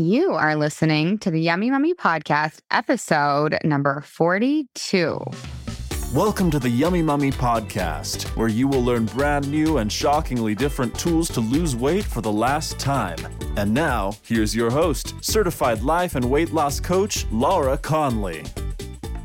You are listening to the Yummy Mummy Podcast, episode number 42. Welcome to the Yummy Mummy Podcast, where you will learn brand new and shockingly different tools to lose weight for the last time. And now, here's your host, certified life and weight loss coach, Laura Conley.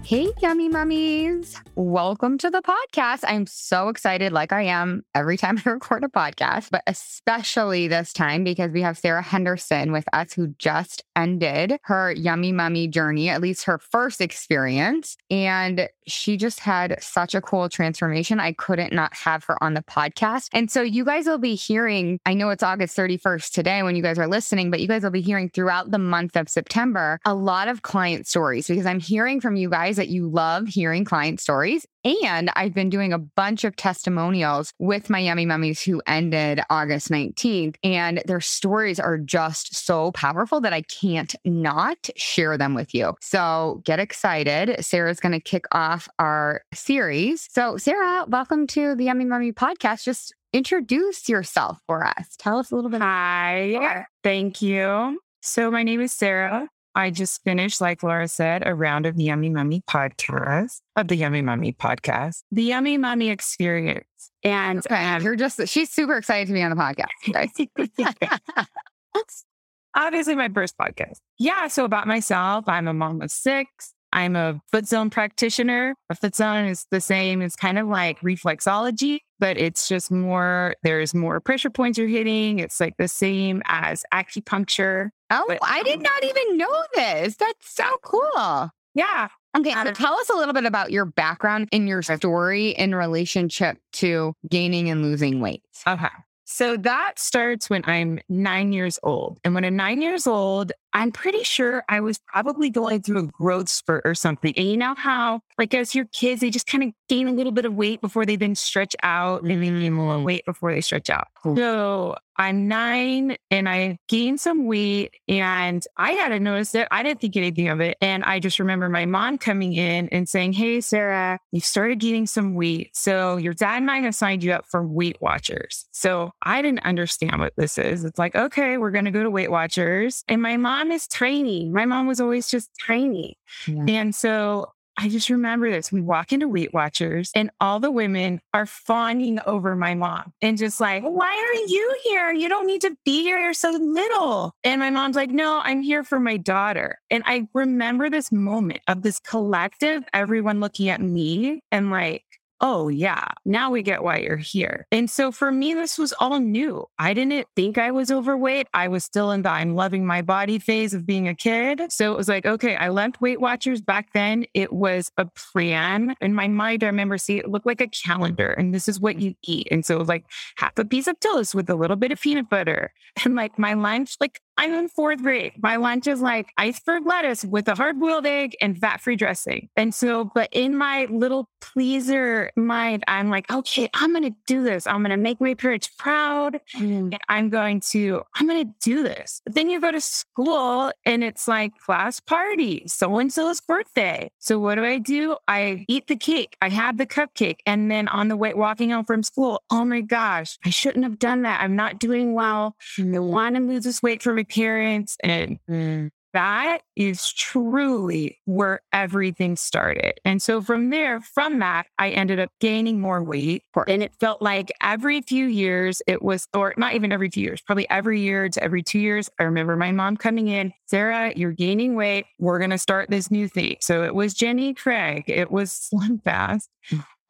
Hey, yummy mummies. Welcome to the podcast. I'm so excited, like I am every time I record a podcast, but especially this time because we have Sara Henderson with us who just ended her yummy mummy journey, at least her first experience. And she just had such a cool transformation. I couldn't not have her on the podcast. And so you guys will be hearing, I know it's August 31st today when you guys are listening, but you guys will be hearing throughout the month of September a lot of client stories because I'm hearing from you guys that you love hearing client stories. And I've been doing a bunch of testimonials with my yummy mummies who ended August 19th. And their stories are just so powerful that I can't not share them with you. So get excited. Sara's going to kick off our series. So, Sara, welcome to the Yummy Mummy podcast. Just introduce yourself for us. Tell us a little bit. Hi. Thank you. So, my name is Sara. I just finished, like Laura said, a round of the Yummy Mummy podcast, of the Yummy Mummy podcast, the Yummy Mummy experience. And okay, you're just, she's super excited to be on the podcast, guys. obviously my first podcast. Yeah. So, about myself, I'm a mom of six. I'm a foot zone practitioner. A foot zone is the same. It's kind of like reflexology, but it's just more, there's more pressure points you're hitting. It's like the same as acupuncture. Oh, but, I did not even know this. That's so cool. Yeah. Okay. So tell us a little bit about your background and your story in relationship to gaining and losing weight. Okay. So that starts when I'm nine years old. And when I'm nine years old, I'm pretty sure I was probably going through a growth spurt or something. And you know how, like, as your kids, they just kind of gain a little bit of weight before they then stretch out and then gain more weight before they stretch out. So I'm nine and I gained some weight and I hadn't noticed it. I didn't think anything of it. And I just remember my mom coming in and saying, Hey, Sara, you started gaining some weight. So your dad and I have signed you up for Weight Watchers. So I didn't understand what this is. It's like, okay, we're going to go to Weight Watchers. And my mom is training. My mom was always just training. Yeah. And so I just remember this. We walk into Weight Watchers and all the women are fawning over my mom and just like, why are you here? You don't need to be here. You're so little. And my mom's like, no, I'm here for my daughter. And I remember this moment of this collective, everyone looking at me and like, oh, yeah, now we get why you're here. And so for me, this was all new. I didn't think I was overweight. I was still in the I'm loving my body phase of being a kid. So it was like, okay, I left Weight Watchers back then. It was a plan. In my mind, I remember seeing it looked like a calendar and this is what you eat. And so it was like half a piece of toast with a little bit of peanut butter. And like my lunch, like I'm in fourth grade. My lunch is like iceberg lettuce with a hard boiled egg and fat free dressing. And so, but in my little pleaser mind, I'm like, okay, I'm going to do this. I'm going to make my parents proud. Mm. And I'm going to, I'm going to do this. But then you go to school and it's like class party, so and so's birthday. So what do I do? I eat the cake. I have the cupcake. And then on the way walking home from school, oh my gosh, I shouldn't have done that. I'm not doing well. I want to lose this weight for me parents. And mm. that is truly where everything started. And so from there, from that, I ended up gaining more weight. And it felt like every few years, it was, or not even every few years, probably every year to every two years. I remember my mom coming in, Sara, you're gaining weight. We're going to start this new thing. So it was Jenny Craig, it was Slim Fast.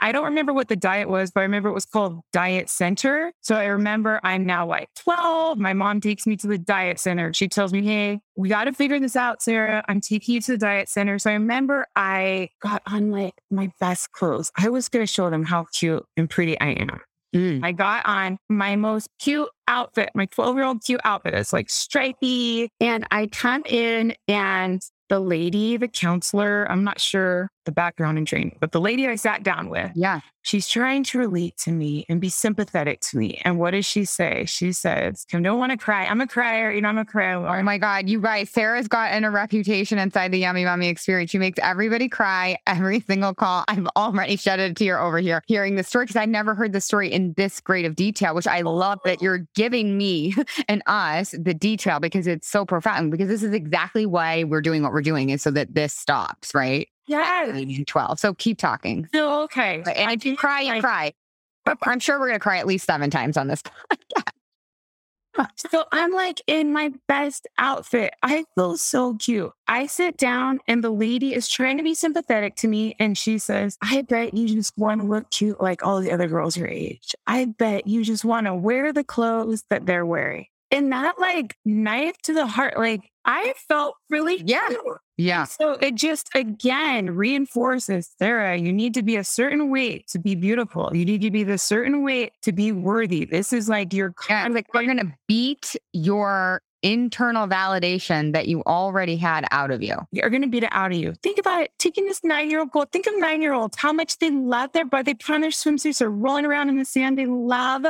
I don't remember what the diet was, but I remember it was called Diet Center. So I remember I'm now like 12. My mom takes me to the Diet Center. She tells me, Hey, we got to figure this out, Sara. I'm taking you to the Diet Center. So I remember I got on like my best clothes. I was going to show them how cute and pretty I am. Mm. I got on my most cute outfit, my 12 year old cute outfit. It's like stripy. And I come in and the lady, the counselor, I'm not sure the background and training, but the lady I sat down with, Yeah. she's trying to relate to me and be sympathetic to me. And what does she say? She says, I don't want to cry. I'm a crier. You know, I'm a crier. Oh my God, you guys, Sara's gotten a reputation inside the Yummy Mummy experience. She makes everybody cry every single call. I'm already shed a tear over here hearing the story because I never heard the story in this great of detail, which I love that you're giving me and us the detail because it's so profound. Because this is exactly why we're doing what we're doing is so that this stops, right? Yeah. 12. So keep talking. So, okay. And if you cry, you cry. But I'm sure we're going to cry at least seven times on this. Podcast. so I'm like in my best outfit. I feel so cute. I sit down and the lady is trying to be sympathetic to me. And she says, I bet you just want to look cute like all the other girls your age. I bet you just want to wear the clothes that they're wearing. And that like knife to the heart, like I felt really Yeah. cute. Yeah. So it just again reinforces Sara, you need to be a certain weight to be beautiful. You need to be the certain weight to be worthy. This is like your Yeah. Like we're going to beat your internal validation that you already had out of you. You are going to beat it out of you. Think about it. Taking this nine year old girl, think of nine year olds, how much they love their body. They put on their swimsuits, they're rolling around in the sand. They love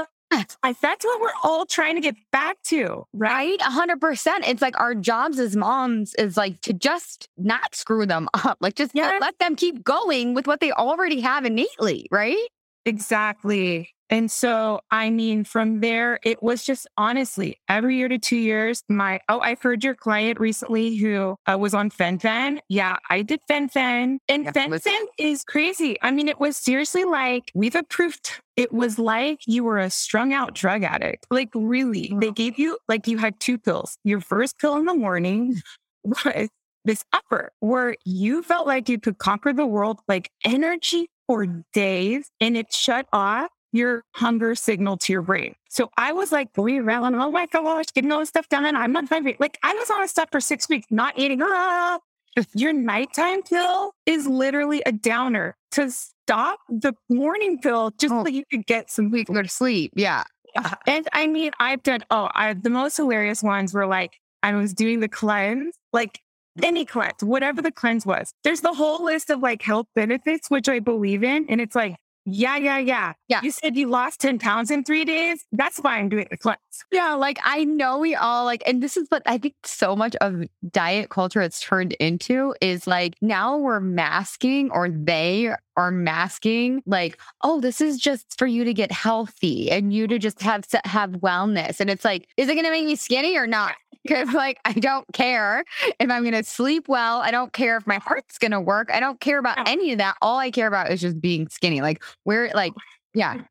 like that's what we're all trying to get back to, right? A hundred percent. It's like our jobs as moms is like to just not screw them up. Like just Yes. let them keep going with what they already have innately, right? Exactly. And so, I mean, from there, it was just honestly every year to two years. My, oh, I've heard your client recently who uh, was on FenFen. Yeah, I did FenFen. And Yeah, FenFen is crazy. I mean, it was seriously like we've approved, it was like you were a strung out drug addict. Like, really, they gave you, like, you had two pills. Your first pill in the morning was this upper where you felt like you could conquer the world, like energy for days, and it shut off your hunger signal to your brain. So I was like going around, oh my gosh, getting all this stuff done. I'm not hungry. Like I was on a stuff for six weeks, not eating. Ah. Your nighttime pill is literally a downer to stop the morning pill just Oh. so you could get some We can go to sleep. Yeah. and I mean, I've done, oh, I, the most hilarious ones were like, I was doing the cleanse, like any cleanse, whatever the cleanse was. There's the whole list of like health benefits, which I believe in. And it's like, yeah, yeah, yeah. Yeah. You said you lost 10 pounds in three days. That's why I'm doing the cleanse. Yeah, like I know we all like, and this is what I think so much of diet culture it's turned into is like now we're masking or they are masking like, oh, this is just for you to get healthy and you to just have have wellness. And it's like, is it gonna make me skinny or not? Because like I don't care if I'm gonna sleep well. I don't care if my uh-huh. heart's gonna work. I don't care about any of that. All I care about is just being skinny. Like we're oh, like, yeah.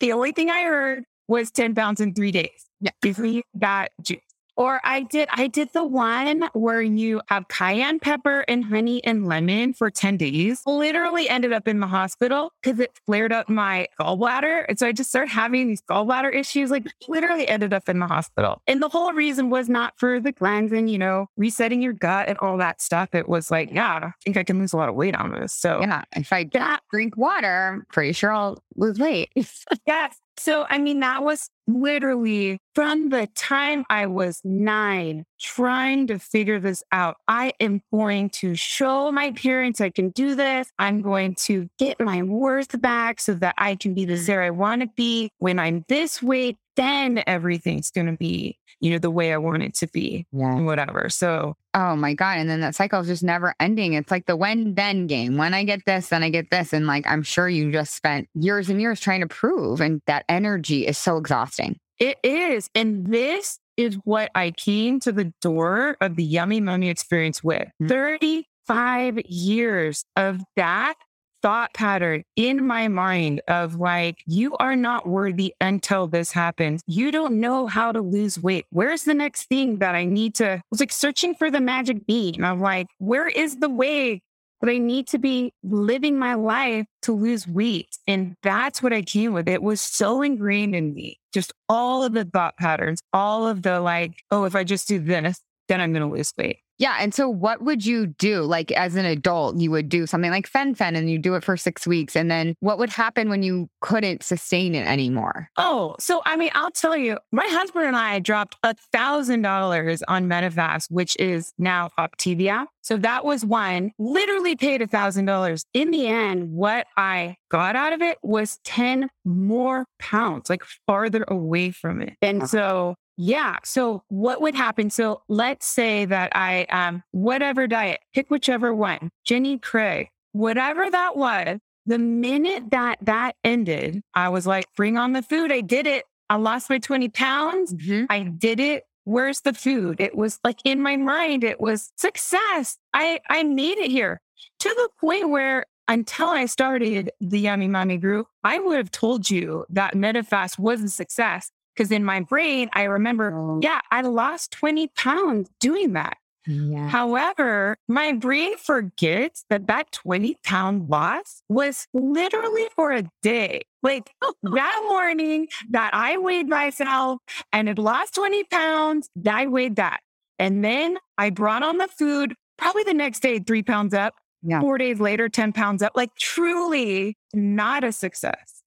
The only thing I heard was 10 pounds in three days. Yeah. Give me that juice. Or I did, I did the one where you have cayenne pepper and honey and lemon for 10 days. Literally ended up in the hospital because it flared up my gallbladder. And so I just started having these gallbladder issues, like literally ended up in the hospital. And the whole reason was not for the cleansing, you know, resetting your gut and all that stuff. It was like, yeah, I think I can lose a lot of weight on this. So Yeah. If I that drink water, I'm pretty sure I'll lose weight. Yes. So, I mean, that was literally from the time I was nine trying to figure this out. I am going to show my parents I can do this. I'm going to get my worth back so that I can be the Sara I want to be. When I'm this weight, then everything's going to be, you know, the way I want it to be Yeah. and whatever. So, Oh my God. And then that cycle is just never ending. It's like the when then game. When I get this, then I get this. And like, I'm sure you just spent years and years trying to prove. And that energy is so exhausting. It is. And this is what I came to the door of the Yummy Mummy experience with Mm. 35 years of that thought pattern in my mind of like, you are not worthy until this happens. You don't know how to lose weight. Where's the next thing that I need to? I was like searching for the magic bean. I'm like, where is the way that I need to be living my life to lose weight. And that's what I came with. It was so ingrained in me. Just all of the thought patterns, all of the like, oh, if I just do this, then I'm going to lose weight. Yeah. And so what would you do? Like as an adult, you would do something like fen fen and you do it for six weeks. And then what would happen when you couldn't sustain it anymore? Oh, so I mean, I'll tell you, my husband and I dropped a thousand dollars on Medifast, which is now Optavia. So that was one, literally paid a thousand dollars. In the end, what I got out of it was 10 more pounds, like farther away from it. And so yeah. So what would happen? So let's say that I um whatever diet, pick whichever one, Jenny Craig, whatever that was, the minute that that ended, I was like, bring on the food. I did it. I lost my 20 pounds. Mhm. I did it. Where's the food? It was like in my mind, it was success. I I made it here to the point where until I started the Yummy Mummy group, I would have told you that Medifast was a success because in my brain, I remember, Oh. yeah, I lost 20 pounds doing that. Yeah. However, my brain forgets that that 20 pound loss was literally for a day. Like that morning that I weighed myself and it lost 20 pounds, I weighed that. And then I brought on the food, probably the next day, three pounds up. Yeah. Four days later, 10 pounds up. Like truly not a success.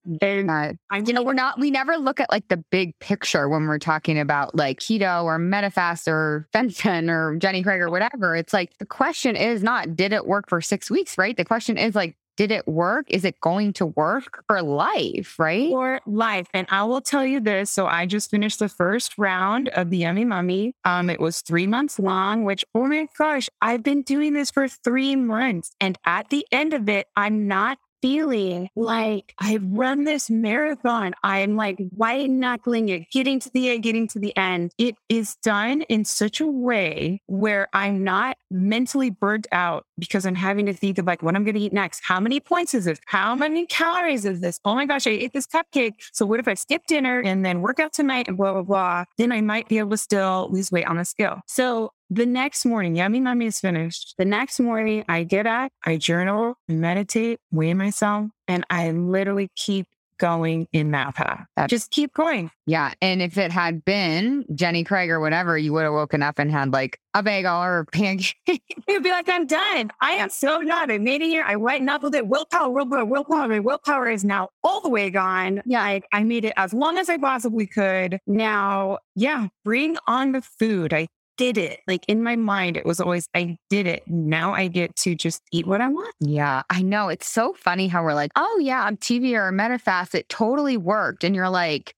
Uh, I'm, you know, we're not, we never look at like the big picture when we're talking about like keto or Medifast or FenFen or Jenny Craig or whatever. It's like the question is not, did it work for six weeks, right? The question is like, did it work? Is it going to work for life, right? for life. And I will tell you this. So I just finished the first round of the Yummy Mummy. Um, it was three months long, which, oh my gosh, I've been doing this for three months. And at the end of it, I'm not feeling like I've run this marathon. I'm like white knuckling it, getting to the end, getting to the end. It is done in such a way where I'm not mentally burnt out because I'm having to think of like what I'm going to eat next. How many points is this? How many calories is this? Oh my gosh, I ate this cupcake. So what if I skip dinner and then work out tonight and blah, blah, blah? Then I might be able to still lose weight on the scale. So the next morning, Yummy Mummy is finished. The next morning, I get up, I journal, meditate, weigh myself, and I literally keep going in that path. That's- Just keep going. Yeah. And if it had been Jenny Craig or whatever, you would have woken up and had like a bagel or a pancake. You'd be like, I'm done. I am so done. I made it here. I white knuckled it. Willpower, willpower, willpower. My willpower is now all the way gone. Yeah, I, I made it as long as I possibly could. Now, yeah, bring on the food. I did it. Like in my mind, it was always, I did it. Now I get to just eat what I want. Yeah, I know. It's so funny how we're like, oh, yeah, I'm TV or Medifast, it totally worked. And you're like,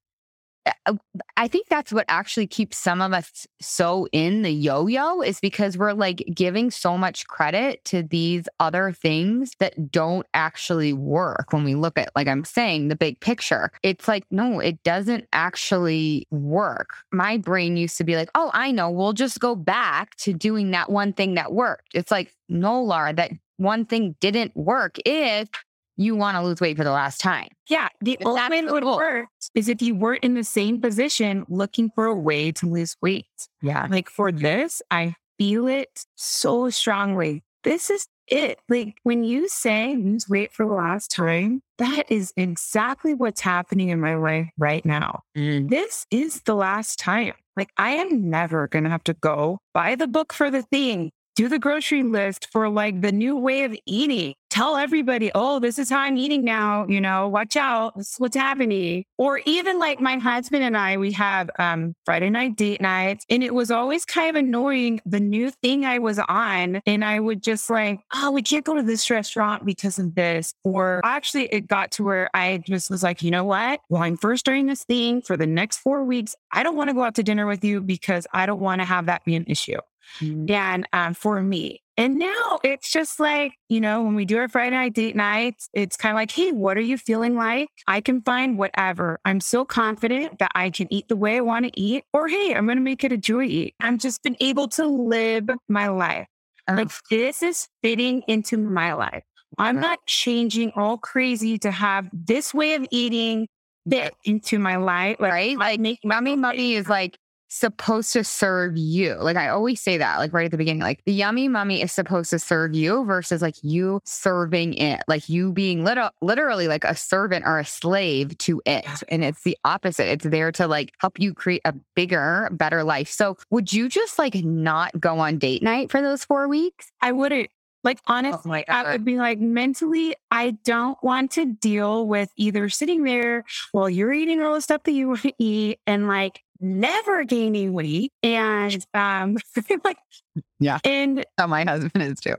Uh, I think that's what actually keeps some of us so in the yo yo is because we're like giving so much credit to these other things that don't actually work when we look at, like I'm saying, the big picture. It's like, no, it doesn't actually work. My brain used to be like, oh, I know, we'll just go back to doing that one thing that worked. It's like, no, Laura, that one thing didn't work if you want to lose weight for the last time. Yeah. The If only way it would work is if you weren't in the same position looking for a way to lose weight. Yeah. Like for this, I feel it so strongly. This is it. Like when you say lose weight for the last time, that is exactly what's happening in my life right now. Mm. This is the last time. Like I am never going to have to go buy the book for the thing, do the grocery list for like the new way of eating. Tell everybody, oh, this is how I'm eating now. You know, watch out. This is what's happening. Or even like my husband and I, we have um, Friday night date nights. And it was always kind of annoying the new thing I was on. And I would just like, oh, we can't go to this restaurant because of this. Or actually, it got to where I just was like, you know what? Well, I'm first starting this thing for the next four weeks. I don't want to go out to dinner with you because I don't want to have that be an issue and um, for me. And now it's just like, you know, when we do our Friday night date nights, it's kind of like, hey, what are you feeling like? I can find whatever. I'm so confident that I can eat the way I want to eat, or hey, I'm going to make it a joy eat. I've just been able to live my life. Like this is fitting into my life. I'm not changing all crazy to have this way of eating fit into my life. Like, right? Like, make Mummy Mummy is like supposed to serve you. Like I always say that, like right at the beginning, like the yummy mummy is supposed to serve you versus like you serving it, like you being lit- literally like a servant or a slave to it. And it's the opposite. It's there to like help you create a bigger, better life. So would you just like not go on date night for those four weeks? I wouldn't. Like honestly, oh I would be like mentally, I don't want to deal with either sitting there while you're eating all the stuff that you want to eat and like never gaining weight and um like yeah. and my husband is too.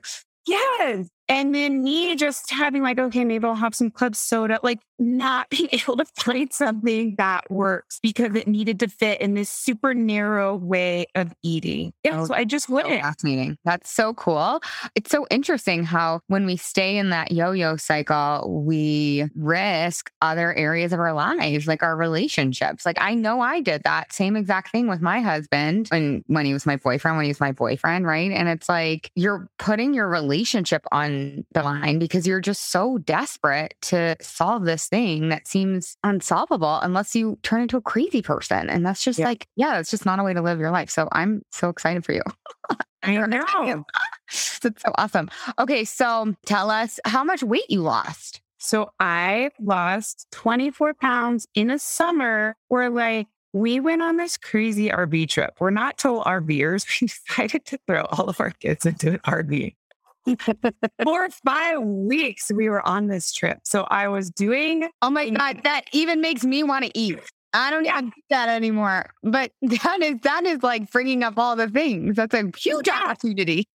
Yes and then me just having like, okay, maybe I'll have some club soda, like not being able to find something that works because it needed to fit in this super narrow way of eating. Yeah, oh, so I just wouldn't. So fascinating. That's so cool. It's so interesting how when we stay in that yo-yo cycle, we risk other areas of our lives, like our relationships. Like I know I did that same exact thing with my husband when when he was my boyfriend, when he was my boyfriend, right? And it's like you're putting your relationship on the line because you're just so desperate to solve this thing that seems unsolvable unless you turn into a crazy person. And that's just yeah. like, yeah, it's just not a way to live your life. So I'm so excited for you. I know. That's so awesome. Okay. So tell us how much weight you lost. So I lost 24 pounds in a summer where like we went on this crazy RV trip. We're not total RVers. We decided to throw all of our kids into an RV. For five weeks, we were on this trip. So I was doing. Oh my God, that even makes me want to eat. I don't yeah. do that anymore. But that is that is like bringing up all the things. That's a huge opportunity.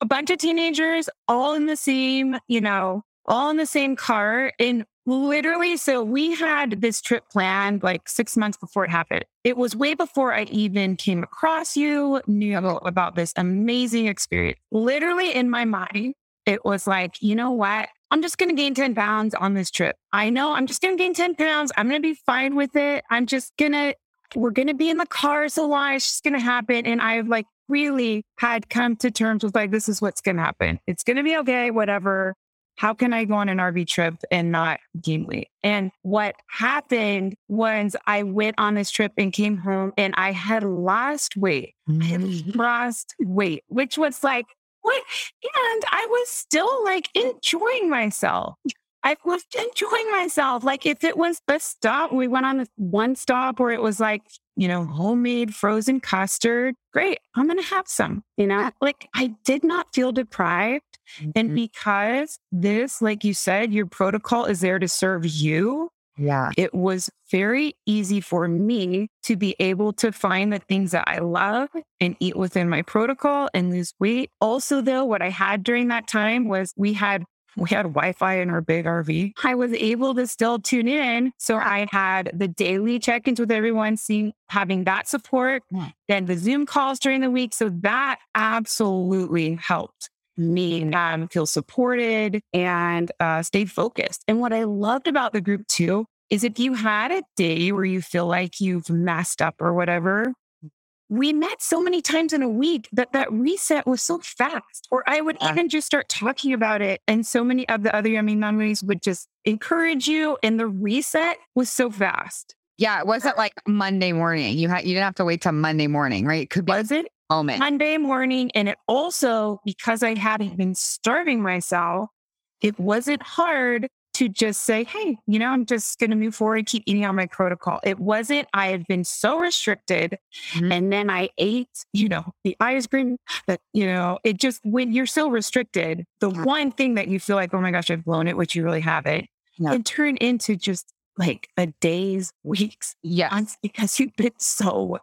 a bunch of teenagers all in the same, you know, all in the same car. And Literally. So we had this trip planned like six months before it happened. It was way before I even came across you, knew about this amazing experience. Literally in my mind, it was like, you know what? I'm just going to gain 10 pounds on this trip. I know I'm just going to gain 10 pounds. I'm going to be fine with it. I'm just going to, we're going to be in the car so long. It's just going to happen. And I've like really had come to terms with like, this is what's going to happen. It's going to be okay, whatever how can I go on an RV trip and not gain weight? And what happened was I went on this trip and came home and I had lost weight. Mm-hmm. I had mm. lost weight, which was like, what? And I was still like enjoying myself. I was enjoying myself. Like if it was the stop, we went on the one stop where it was like, you know, homemade frozen custard. Great. I'm going to have some, you know, like I did not feel deprived. Mm-hmm. And because this, like you said, your protocol is there to serve you. Yeah. It was very easy for me to be able to find the things that I love and eat within my protocol and lose weight. Also, though, what I had during that time was we had we had Wi-Fi in our big RV. I was able to still tune in. So I had the daily check-ins with everyone, seeing having that support, then the Zoom calls during the week. So that absolutely helped me um, feel supported and uh, stay focused. And what I loved about the group too is if you had a day where you feel like you've messed up or whatever, we met so many times in a week that that reset was so fast. Or I would yeah. even just start talking about it. And so many of the other yummy mummies would just encourage you. And the reset was so fast. Yeah, it wasn't like Monday morning. You had you didn't have to wait till Monday morning, right? It could be was it moment. Monday morning. And it also, because I hadn't been starving myself, it wasn't hard to just say, hey, you know, I'm just going to move forward, keep eating on my protocol. It wasn't, I had been so restricted. Mm-hmm. And then I ate, you know, the ice cream that, you know, it just, when you're so restricted, the yeah. one thing that you feel like, oh my gosh, I've blown it, which you really haven't, yeah. it turned into just like a days, weeks, yes. because you've been so,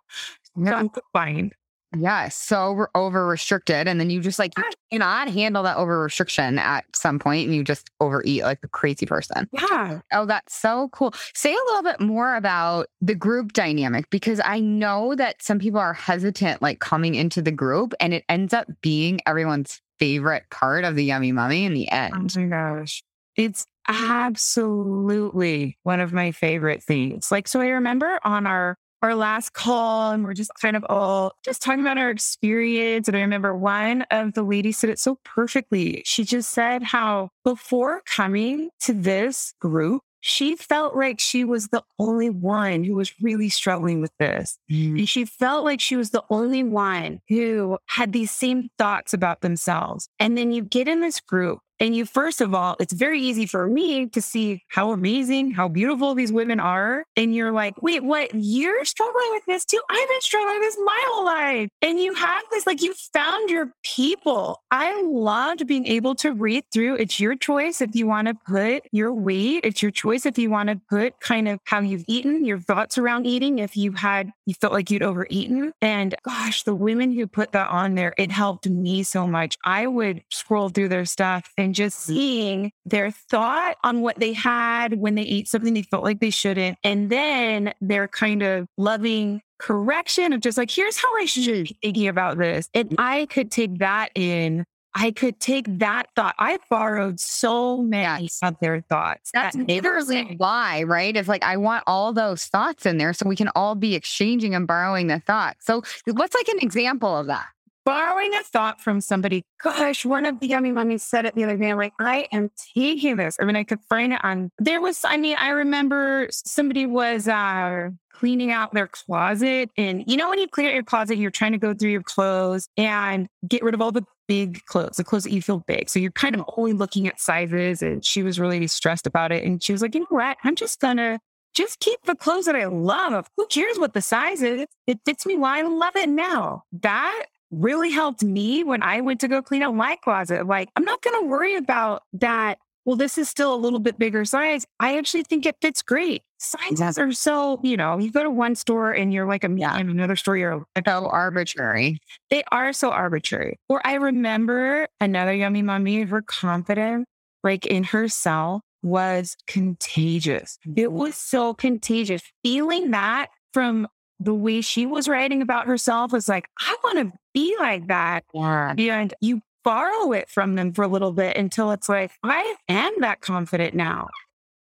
yeah. confined. Yeah, so over restricted. And then you just like, you ah. cannot handle that over restriction at some point and you just overeat like a crazy person. Yeah. Oh, that's so cool. Say a little bit more about the group dynamic because I know that some people are hesitant like coming into the group and it ends up being everyone's favorite part of the Yummy Mummy in the oh end. Oh my gosh. It's absolutely one of my favorite things. Like, so I remember on our our last call and we're just kind of all just talking about our experience. And I remember one of the ladies said it so perfectly. She just said how before coming to this group, she felt like she was the only one who was really struggling with this. Mm-hmm. And she felt like she was the only one who had these same thoughts about themselves. And then you get in this group and you, first of all, it's very easy for me to see how amazing, how beautiful these women are. And you're like, wait, what? You're struggling with this too? I've been struggling with this my whole life. And you have this, like, you found your people. I loved being able to read through. It's your choice if you want to put your weight, it's your choice if you want to put kind of how you've eaten, your thoughts around eating, if you had, you felt like you'd overeaten. And gosh, the women who put that on there, it helped me so much. I would scroll through their stuff and and just seeing their thought on what they had when they ate something they felt like they shouldn't. And then their kind of loving correction of just like, here's how I should mm. be thinking about this. And mm. I could take that in I could take that thought. I borrowed so many of their thoughts. That's that literally why, right? It's like I want all those thoughts in there so we can all be exchanging and borrowing the thoughts. So, what's like an example of that? Borrowing a thought from somebody. Gosh, one of the yummy mummies said it the other day. I'm like, I am taking this. I mean, I could find it on. There was, I mean, I remember somebody was uh, cleaning out their closet, and you know, when you clean out your closet, you're trying to go through your clothes and get rid of all the big clothes, the clothes that you feel big. So you're kind of only looking at sizes. And she was really stressed about it, and she was like, you know what? I'm just gonna just keep the clothes that I love. Who cares what the size is? It fits me well. I love it now. That really helped me when I went to go clean out my closet. Like, I'm not going to worry about that. Well, this is still a little bit bigger size. I actually think it fits great. Sizes are so, you know, you go to one store and you're like a yeah. in another store, you're so oh, arbitrary. They are so arbitrary. Or I remember another yummy mommy, her confidence, like in herself, was contagious. It mm-hmm. was so contagious. Feeling that from the way she was writing about herself was like, I want to be like that. Yeah. And you borrow it from them for a little bit until it's like, I am that confident now.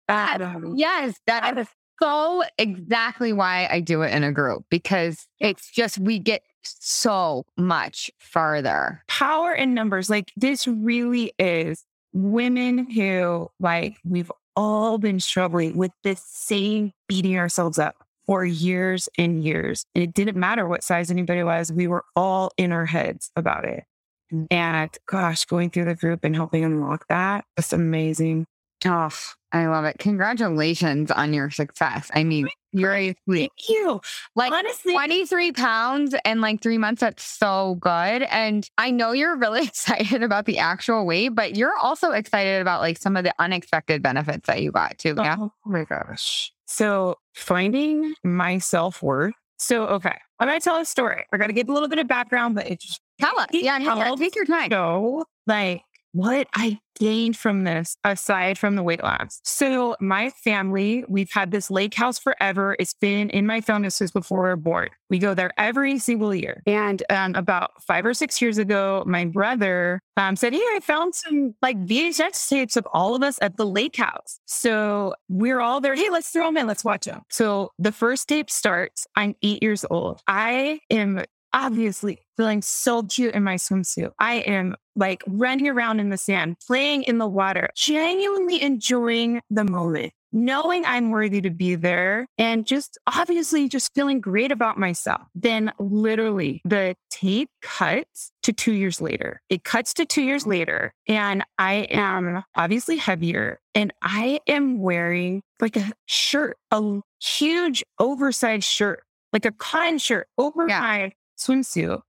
That, um, yes, that is so exactly why I do it in a group because it's just we get so much farther. Power in numbers. Like this really is women who like we've all been struggling with this same beating ourselves up for years and years. And it didn't matter what size anybody was, we were all in our heads about it. Mm. And gosh, going through the group and helping unlock that, just amazing. Oh, I love it. Congratulations on your success. I mean, you're a Thank you. Like honestly, 23 pounds in like three months. That's so good. And I know you're really excited about the actual weight, but you're also excited about like some of the unexpected benefits that you got too. Yeah. Oh my gosh. So finding my self worth. So, okay, I'm going to tell a story. We're going to give a little bit of background, but it's just tell us. Yeah, take your time. So, like, what I gained from this aside from the weight loss. So, my family, we've had this lake house forever. It's been in my family since before we were born. We go there every single year. And um, about five or six years ago, my brother um, said, Hey, I found some like VHS tapes of all of us at the lake house. So, we're all there. Hey, let's throw them in. Let's watch them. So, the first tape starts. I'm eight years old. I am obviously feeling so cute in my swimsuit. I am like running around in the sand, playing in the water, genuinely enjoying the moment, knowing I'm worthy to be there, and just obviously just feeling great about myself. Then, literally, the tape cuts to two years later. It cuts to two years later, and I am obviously heavier, and I am wearing like a shirt, a huge oversized shirt like a cotton shirt over yeah. my swimsuit.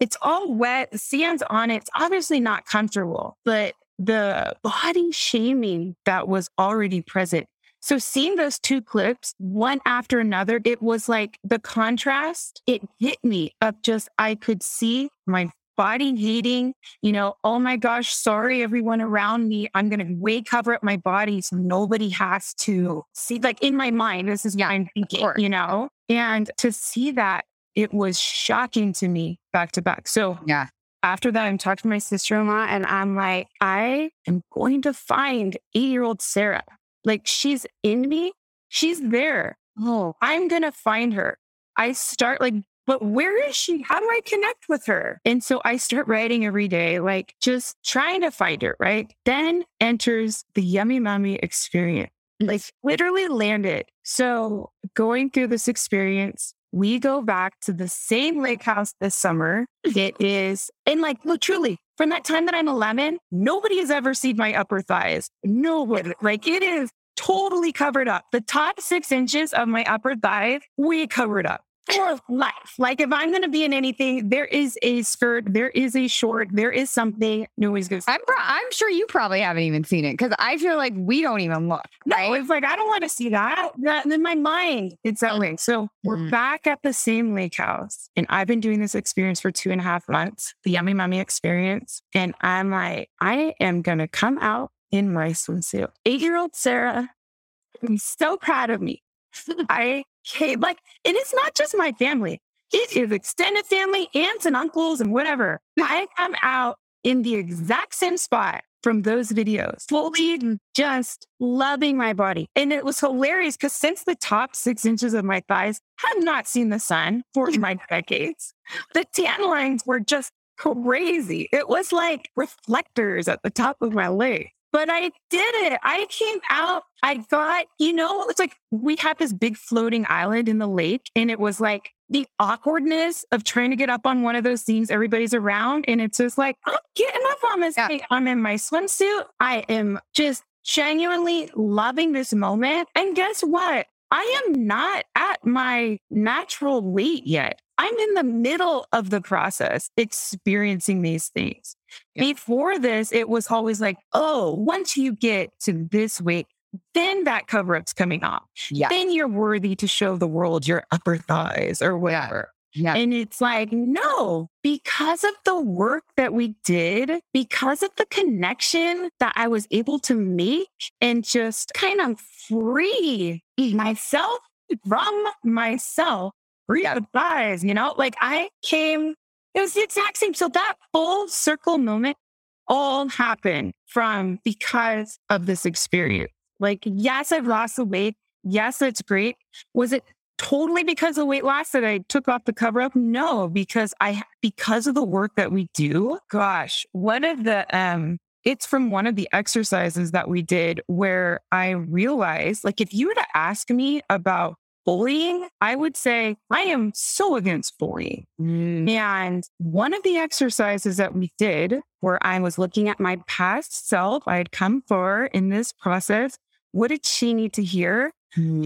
It's all wet, the sand's on it. It's obviously not comfortable, but the body shaming that was already present. So seeing those two clips, one after another, it was like the contrast, it hit me of just, I could see my body hating, you know, oh my gosh, sorry, everyone around me. I'm going to way cover up my body so nobody has to see, like in my mind, this is what I'm thinking, you know? And to see that it was shocking to me back to back. So, yeah. After that, I'm talking to my sister in law and I'm like, I am going to find eight year old Sara. Like, she's in me, she's there. Oh, I'm going to find her. I start like, but where is she? How do I connect with her? And so I start writing every day, like just trying to find her, right? Then enters the Yummy Mummy experience. like literally landed. So going through this experience, we go back to the same lake house this summer. It is, and like, look, truly, from that time that I'm 11, nobody has ever seen my upper thighs. Nobody. Like, it is totally covered up. The top six inches of my upper thigh, we covered up for life. Like if I'm going to be in anything, there is a skirt, there is a short, there is something. Nobody's going to. I'm pro- I'm sure you probably haven't even seen it because I feel like we don't even look. No, it's like I don't want to see that. That in my mind, it's that way. So we're Mhm. back at the same lake house, and I've been doing this experience for two and a half months, the Yummy Mummy experience, and I'm like, I am going to come out in my swimsuit. Eight year old Sara, I'm so proud of me. I like, and it's not just my family. It is extended family, aunts and uncles and whatever. I come out in the exact same spot from those videos, fully mm. just loving my body. And it was hilarious because since the top six inches of my thighs have not seen the sun for my decades, the tan lines were just crazy. It was like reflectors at the top of my leg. But I did it. I came out. I got, you know, it's like we had this big floating island in the lake, and it was like the awkwardness of trying to get up on one of those things. Everybody's around, and it's just like, I'm getting up on this Yeah. I'm in my swimsuit. I am just genuinely loving this moment. And guess what? I am not at my natural weight yet. I'm in the middle of the process experiencing these things. Yeah. Before this, it was always like, oh, once you get to this weight, then that cover up's coming off. Yeah. Then you're worthy to show the world your upper thighs or whatever. Yeah. And it's like, no, because of the work that we did, because of the connection that I was able to make and just kind of free myself from myself, free Yeah. the thighs, you know, like I came, it was the exact same. So that full circle moment all happened from because of this experience. Like, yes, I've lost the weight. Yes, it's great. Was it totally because of weight loss that I took off the cover up? No, because I because of the work that we do. Gosh, one of the um it's from one of the exercises that we did where I realized like if you were to ask me about bullying, I would say I am so against bullying. Mm. And one of the exercises that we did, where I was looking at my past self, I had come for in this process. What did she need to hear?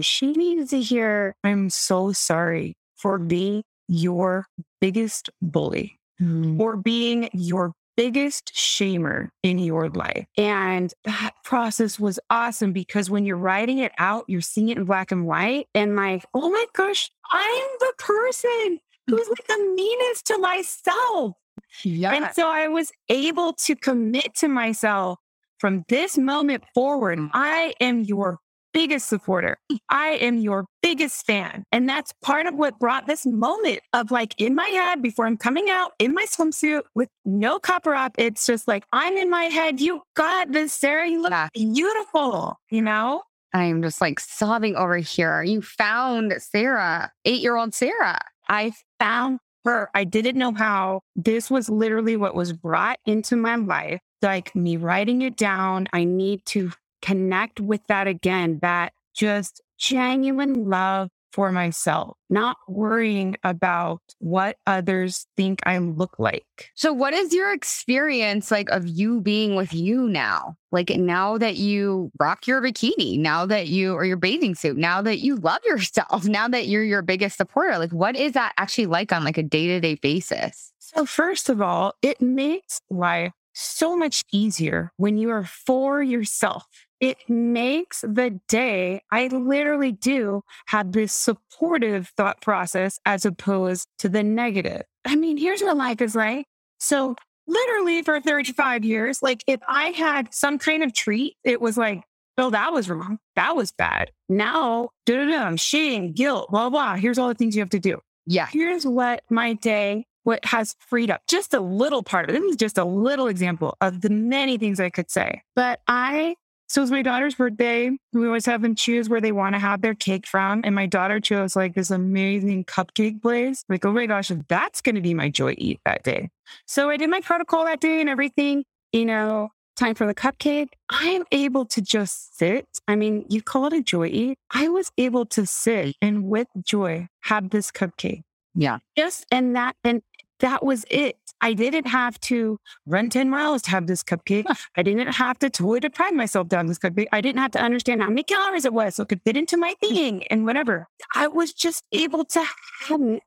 She needed to hear, I'm so sorry for being your biggest bully Mm. or being your biggest shamer in your life. And that process was awesome because when you're writing it out, you're seeing it in black and white. And like, oh my gosh, I'm the person who's like the meanest to myself. Yeah. And so I was able to commit to myself from this moment forward. I am your biggest supporter. I am your biggest fan. And that's part of what brought this moment of like in my head before I'm coming out in my swimsuit with no cover up. It's just like, I'm in my head. You got this, Sara. You look Yeah. beautiful, you know? I'm just like sobbing over here. You found Sara, eight year old Sara. I found her. I didn't know how. This was literally what was brought into my life. Like me writing it down. I need to connect with that again. That just genuine love for myself, not worrying about what others think I look like. So, what is your experience like of you being with you now? Like now that you rock your bikini, now that you or your bathing suit, now that you love yourself, now that you're your biggest supporter, like what is that actually like on like a day to day basis? So, first of all, it makes life so much easier when you are for yourself. It makes the day, I literally do have this supportive thought process as opposed to the negative. I mean, here's what life is like. So, literally for 35 years, like if I had some kind of treat, it was like, oh, that was wrong. That was bad. Now, da-da-da, shame, guilt, blah, blah. Here's all the things you have to do Yeah. here's what my day what has freed up just a little part of it. This is just a little example of the many things I could say. But I so it was my daughter's birthday. We always have them choose where they want to have their cake from. And my daughter chose like this amazing cupcake place. Like, oh my gosh, that's going to be my joy eat that day. So I did my protocol that day and everything. You know, time for the cupcake. I'm able to just sit. I mean, you call it a joy eat. I was able to sit and with joy have this cupcake. Yeah. Just and that and that was it. I didn't have to run 10 miles to have this cupcake. I didn't have to totally deprive myself down this cupcake. I didn't have to understand how many calories it was so it could fit into my mm. thing and whatever. I was just able to have it.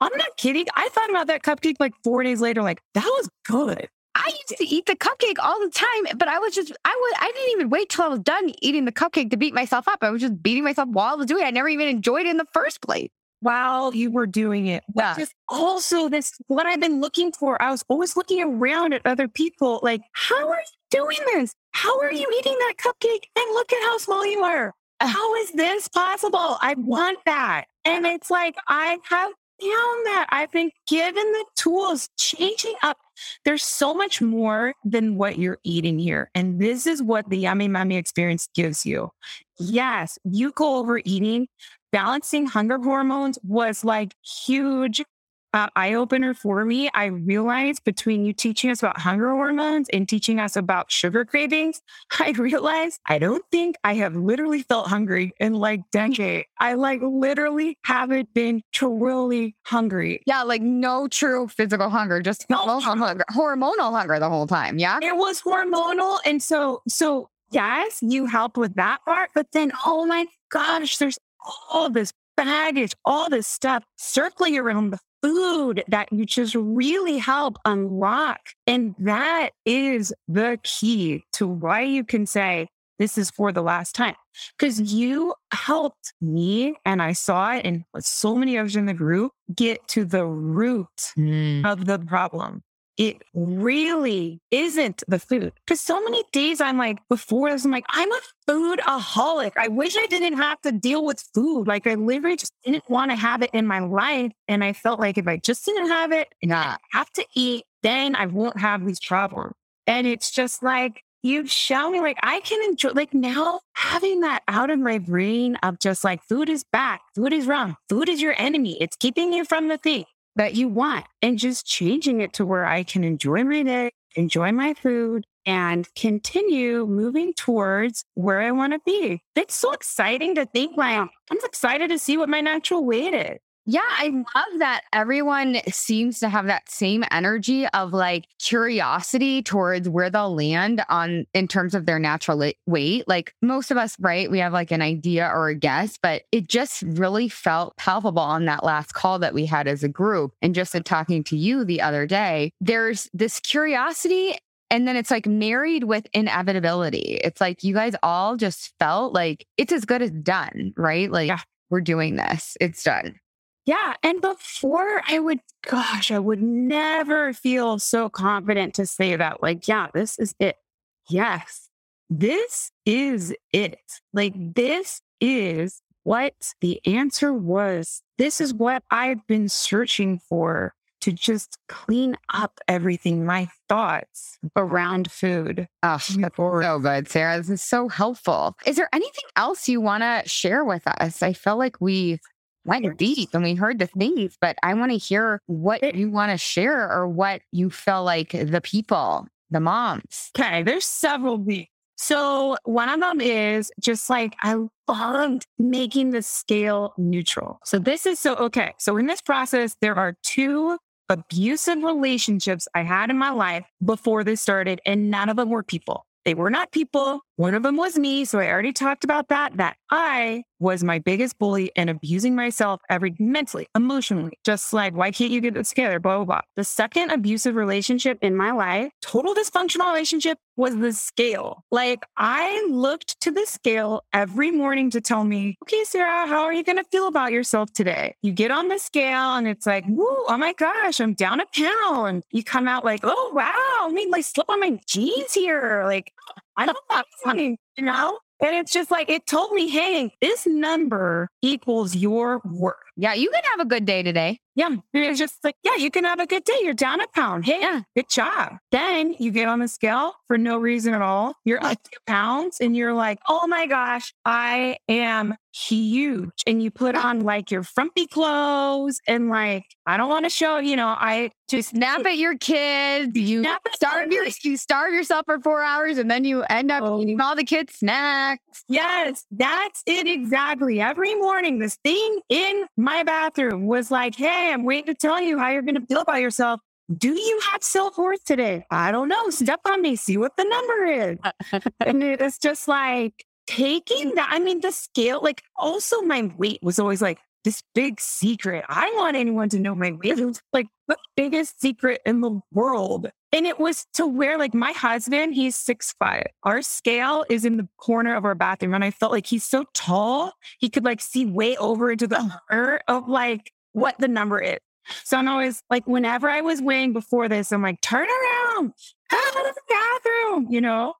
I'm not kidding. I thought about that cupcake like four days later, like that was good. I used to eat the cupcake all the time, but I was just I was I didn't even wait till I was done eating the cupcake to beat myself up. I was just beating myself while I was doing it. I never even enjoyed it in the first place. While you were doing it. Yeah. Which is also this what I've been looking for. I was always looking around at other people, like, how are you doing this? How are you eating that cupcake? And look at how small you are. How is this possible? I want that. And it's like I have found that I've been given the tools, changing up. There's so much more than what you're eating here. And this is what the Yummy Mummy experience gives you. Yes, you go over eating, balancing hunger hormones was like huge uh, eye opener for me. I realized between you teaching us about hunger hormones and teaching us about sugar cravings, I realized I don't think I have literally felt hungry in like decade. I like literally haven't been truly hungry. Yeah, like no true physical hunger, just No hormonal hunger, hormonal hunger the whole time. Yeah. It was hormonal. And so, so yes, you help with that part. But then, oh my gosh, there's all this baggage, all this stuff circling around the food that you just really help unlock. And that is the key to why you can say, this is for the last time. Because you helped me, and I saw it, and so many others in the group get to the root mm. of the problem. It really isn't the food. Because so many days I'm like, before this, I'm like, I'm a food aholic. I wish I didn't have to deal with food. Like I literally just didn't want to have it in my life. And I felt like if I just didn't have it and I have to eat, then I won't have these problems. And it's just like, you've shown me like I can enjoy like now having that out of my brain of just like food is bad, food is wrong, food is your enemy. It's keeping you from the thing that you want and just changing it to where I can enjoy my day, enjoy my food, and continue moving towards where I want to be. It's so exciting to think like I'm excited to see what my natural weight is. Yeah, I love that everyone seems to have that same energy of like curiosity towards where they'll land on in terms of their natural weight. Like most of us, right? We have like an idea or a guess, but it just really felt palpable on that last call that we had as a group. And just in talking to you the other day, there's this curiosity and then it's like married with inevitability. It's like you guys all just felt like it's as good as done, right? Like Yeah. we're doing this, it's done. Yeah. And before I would, gosh, I would never feel so confident to say that, like, yeah, this is it. Yes, this is it. Like, this is what the answer was. This is what I've been searching for to just clean up everything, my thoughts around food. Oh, that's so good, Sara. This is so helpful. Is there anything else you want to share with us? I feel like we went deep and we heard the things, but I want to hear what you want to share or what you feel like the people, the moms. Okay, there's several things. So one of them is just like I loved making the scale neutral. So this is so okay. So in this process, there are two abusive relationships I had in my life before this started, and none of them were people. They were not people. One of them was me. So I already talked about that, that I was my biggest bully and abusing myself every mentally, emotionally, just like, why can't you get this together? Blah, blah, blah. The second abusive relationship in my life, total dysfunctional relationship, was the scale. Like I looked to the scale every morning to tell me, okay, Sara, how are you going to feel about yourself today? You get on the scale and it's like, woo, oh my gosh, I'm down a pound. You come out like, oh, wow, I mean, like slip on my jeans here. Like, I don't know, funny, you know? And it's just like, it told me, hey, this number equals your worth. Yeah, you can have a good day today. Yeah. It's just like, yeah, you can have a good day. You're down a pound. Hey, Yeah. good job. Then you get on the scale for no reason at all. You're up two pounds and you're like, oh my gosh, I am huge. And you put on like your frumpy clothes and like, I don't want to show, you know, I just Snap at your kids. You starve your you starve yourself for four hours and then you end up Oh. eating all the kids' snacks. Yes, that's it exactly. Every morning, this thing in my bathroom was like, Hey, I'm waiting to tell you how you're going to feel about yourself. Do you have self worth today? I don't know. Step on me, see what the number is. Uh, and it is just like taking that. I mean, the scale, like also my weight was always like this big secret. I don't want anyone to know my weight. It was like the biggest secret in the world. And it was to where like my husband, he's six five. Our scale is in the corner of our bathroom. And I felt like he's so tall, he could like see way over into the oh. mirror of like what the number is. So I'm always like, whenever I was weighing before this, I'm like, turn around, come out of the bathroom, you know?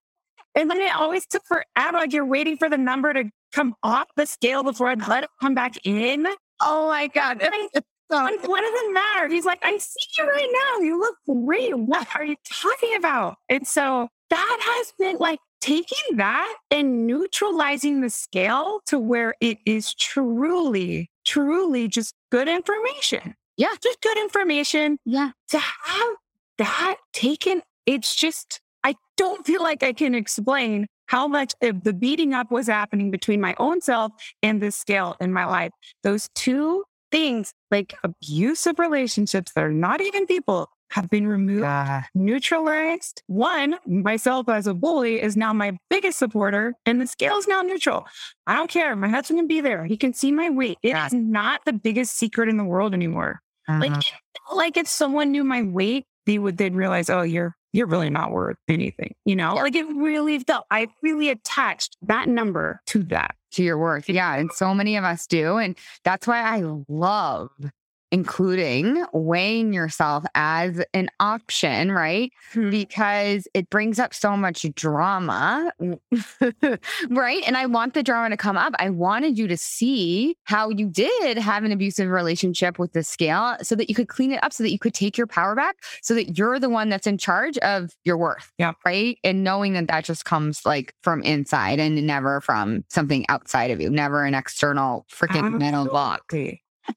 And then it always took forever. Like you're waiting for the number to come off the scale before I'd let it come back in. Oh my God. And I- what, what does it matter? He's like, I see you right now. You look great. What are you talking about? And so that has been like taking that and neutralizing the scale to where it is truly, truly just good information. Yeah. Just good information Yeah. to have that taken, it's just, I don't feel like I can explain how much of the beating up was happening between my own self and this scale in my life. Those two things, like abusive relationships that are not even people, have been removed, neutralized. One, myself as a bully is now my biggest supporter, and the scale is now neutral. I don't care. My husband can be there. He can see my weight. It is not the biggest secret in the world anymore. Like, Uh-huh. it felt like if someone knew my weight, they would then realize, oh, you're you're really not worth anything. You know, like it really felt. I really attached that number to that. to your worth. Yeah. And so many of us do. And that's why I love including weighing yourself as an option, right? Mm-hmm. Because it brings up so much drama, right? And I want the drama to come up. I wanted you to see how you did have an abusive relationship with the scale so that you could clean it up, so that you could take your power back, so that you're the one that's in charge of your worth. Yeah. Right. And knowing that that just comes like from inside and never from something outside of you, never an external freaking mental block.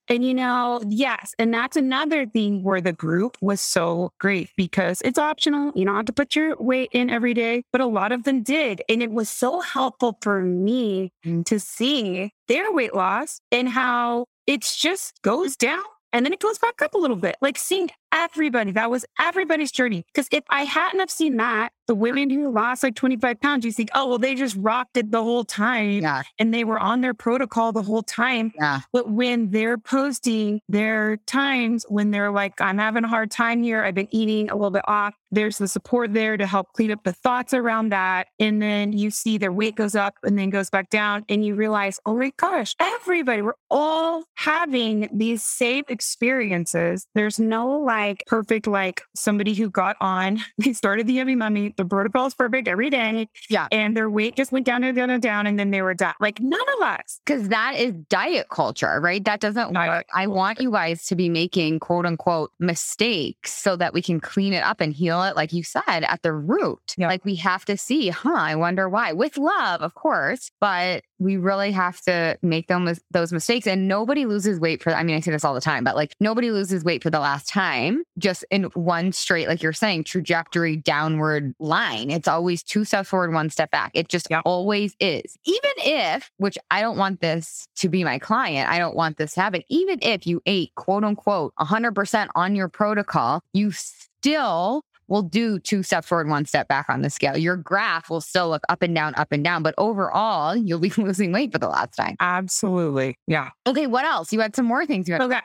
And you know, yes. And that's another thing where the group was so great because it's optional. You don't have to put your weight in every day, but a lot of them did. And it was so helpful for me Mm. to see their weight loss and how it just goes down and then it goes back up a little bit. Like seeing everybody, that was everybody's journey. Because if I hadn't have seen that, the women who lost like 25 pounds, you think, oh, well, they just rocked it the whole time Yeah. and they were on their protocol the whole time. Yeah. But when they're posting their times, when they're like, I'm having a hard time here, I've been eating a little bit off, there's the support there to help clean up the thoughts around that. And then you see their weight goes up and then goes back down, and you realize, oh my gosh, everybody, we're all having these same experiences. There's no like perfect, like somebody who got on, they started the Yummy Mummy, the protocol is perfect every day. Yeah. And their weight just went down and down and down, and then they were done. Like none of us. Because that is diet culture, right? That doesn't Diet work. I want you guys to be making quote unquote mistakes so that we can clean it up and heal it, like you said, at the root. Yeah. Like we have to see, huh? I wonder why. With love, of course, but we really have to make them those mistakes. And nobody loses weight for, I mean, I say this all the time, but like nobody loses weight for the last time, just in one straight, like you're saying, trajectory downward line. It's always two steps forward, one step back. It just Yeah. always is. Even if, which I don't want this to be my client, I don't want this to happen. Even if you ate quote unquote 100% on your protocol, you still will do two steps forward, one step back on the scale. Your graph will still look up and down, up and down, but overall, you'll be losing weight for the last time. Absolutely. Yeah. Okay, what else? You had some more things you had. Okay.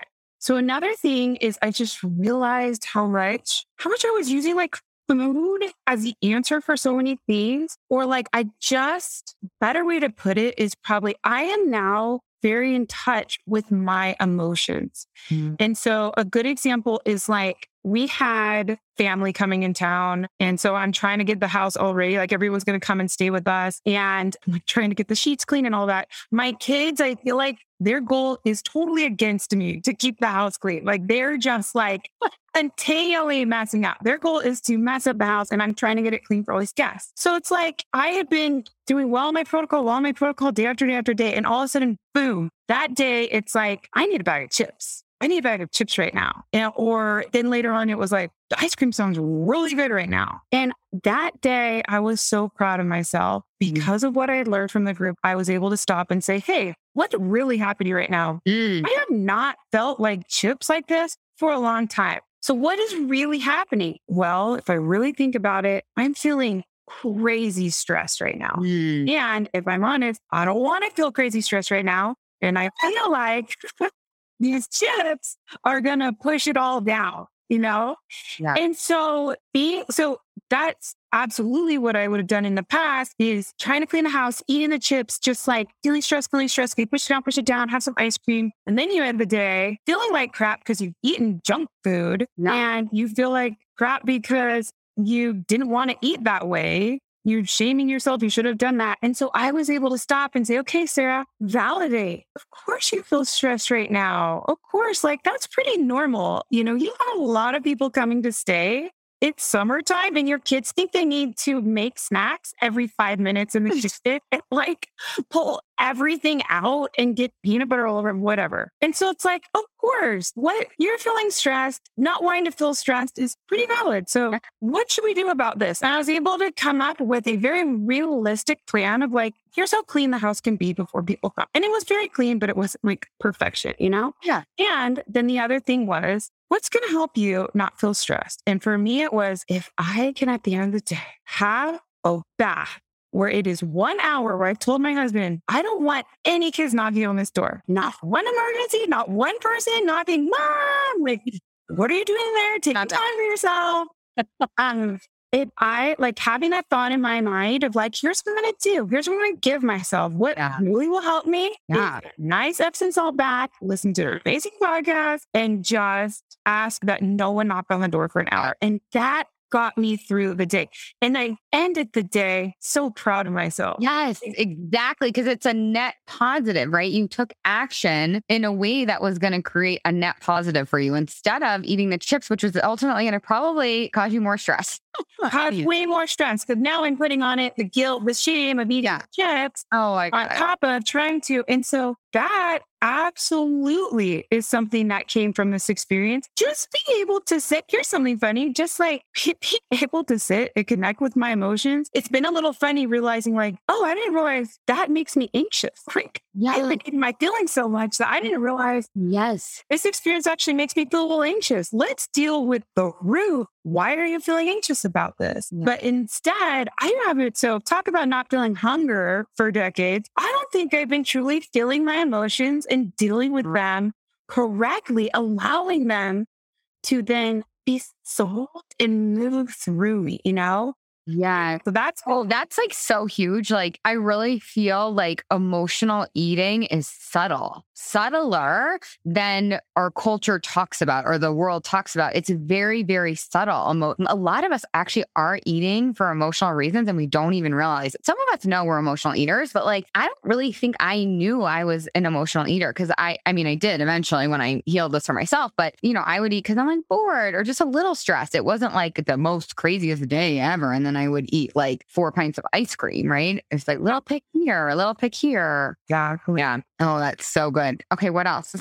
So another thing is I just realized how much how much I was using like food as the answer for so many things. Or like I just better way to put it is probably I am now very in touch with my emotions. Mm. And so a good example is like we had family coming in town. And so I'm trying to get the house all ready. Like everyone's going to come and stay with us. And I'm like trying to get the sheets clean and all that. My kids, I feel like their goal is totally against me to keep the house clean. Like they're just like continually messing up. Their goal is to mess up the house and I'm trying to get it clean for all these guests. So it's like I had been doing well my protocol, well my protocol day after day after day. And all of a sudden, boom, that day it's like, I need a bag of chips. I need a bag of chips right now. And, or then later on, it was like, the ice cream sounds really good right now. And that day, I was so proud of myself because of what I had learned from the group. I was able to stop and say, hey, what's really happening right now? Mm. I have not felt like chips like this for a long time. So, what is really happening? Well, if I really think about it, I'm feeling crazy stressed right now. Mm. And if I'm honest, I don't want to feel crazy stressed right now. And I feel like these chips are going to push it all down, you know? Yeah. And so being, so that's absolutely what I would have done in the past is trying to clean the house, eating the chips, just like feeling stressed, feeling stressed, okay, push it down, push it down, have some ice cream. And then you end the day feeling like crap because you've eaten junk food No. and you feel like crap because you didn't want to eat that way. You're shaming yourself. You should have done that. And so I was able to stop and say, okay, Sara, validate. Of course you feel stressed right now. Of course, like that's pretty normal. You know, you have a lot of people coming to stay. It's summertime and your kids think they need to make snacks every five minutes in the kitchen and like pull everything out and get peanut butter all over whatever. And so it's like, of course, what you're feeling stressed, not wanting to feel stressed is pretty valid. So what should we do about this? And I was able to come up with a very realistic plan of like, here's how clean the house can be before people come. And it was very clean, but it wasn't like perfection, you know? Yeah. And then the other thing was, what's going to help you not feel stressed? And for me, it was if I can at the end of the day have a bath where it is one hour where I told my husband, I don't want any kids knocking on this door. Not one emergency, not one person knocking, mom, like, what are you doing there? Take time for yourself. um, if I like having that thought in my mind of like, here's what I'm gonna do, here's what I'm gonna give myself. What Yeah. really will help me? Yeah. nice Epsom salt bath, listen to an amazing podcast, and just ask that no one knock on the door for an hour. And that got me through the day. And I ended the day so proud of myself. Yes, exactly. Because it's a net positive, right? You took action in a way that was going to create a net positive for you instead of eating the chips, which was ultimately going to probably cause you more stress. Have way more stress because now I'm putting on it the guilt, the shame of eating Yeah. chips Oh my on top of trying to. And so that absolutely is something that came from this experience. Just being able to sit, here's something funny, just like being able to sit and connect with my emotions. It's been a little funny realizing, like, oh, I didn't realize that makes me anxious. Like, I Yeah. like in my feelings so much that I didn't realize Yes. this experience actually makes me feel a little anxious. Let's deal with the root. Why are you feeling anxious about this? Yeah. But instead, I have it. So, talk about not feeling hunger for decades. I don't think I've been truly feeling my emotions and dealing with them correctly, allowing them to then be sold and move through me, you know? Yeah. So, that's Oh, that's like so huge. Like, I really feel like emotional eating is subtle, subtler than our culture talks about or the world talks about. It's very, very subtle. Emo- a lot of us actually are eating for emotional reasons and we don't even realize it. Some of us know we're emotional eaters, but like, I don't really think I knew I was an emotional eater because I, I mean, I did eventually when I healed this for myself, but you know, I would eat because I'm like bored or just a little stressed. It wasn't like the most craziest day ever. And then I would eat like four pints of ice cream, right? It's like little pick here, a little pick here. exactly. Yeah. Oh, that's so good. Okay, what else?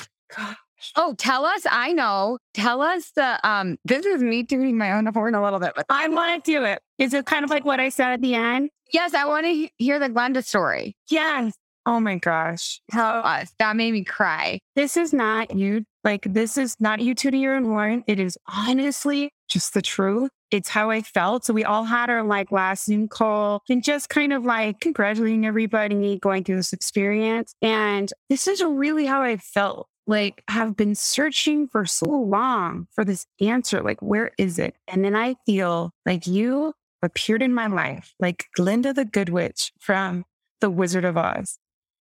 Oh, tell us. I know. Tell us the um. This is me doing my own horn a little bit, but I want to do it. Is it kind of like what I said at the end? yes, I want to hear the Glinda story. Yes. Oh my gosh. Tell us. That made me cry. this is not you like this is not you tooting your own horn it is honestly just the truth it's how i felt. So we all had our like last zoom call and just kind of like congratulating everybody going through this experience. And this is really how i felt like have been searching for so long for this answer like where is it? And then i feel like you appeared in my life like glinda the good witch from the wizard of oz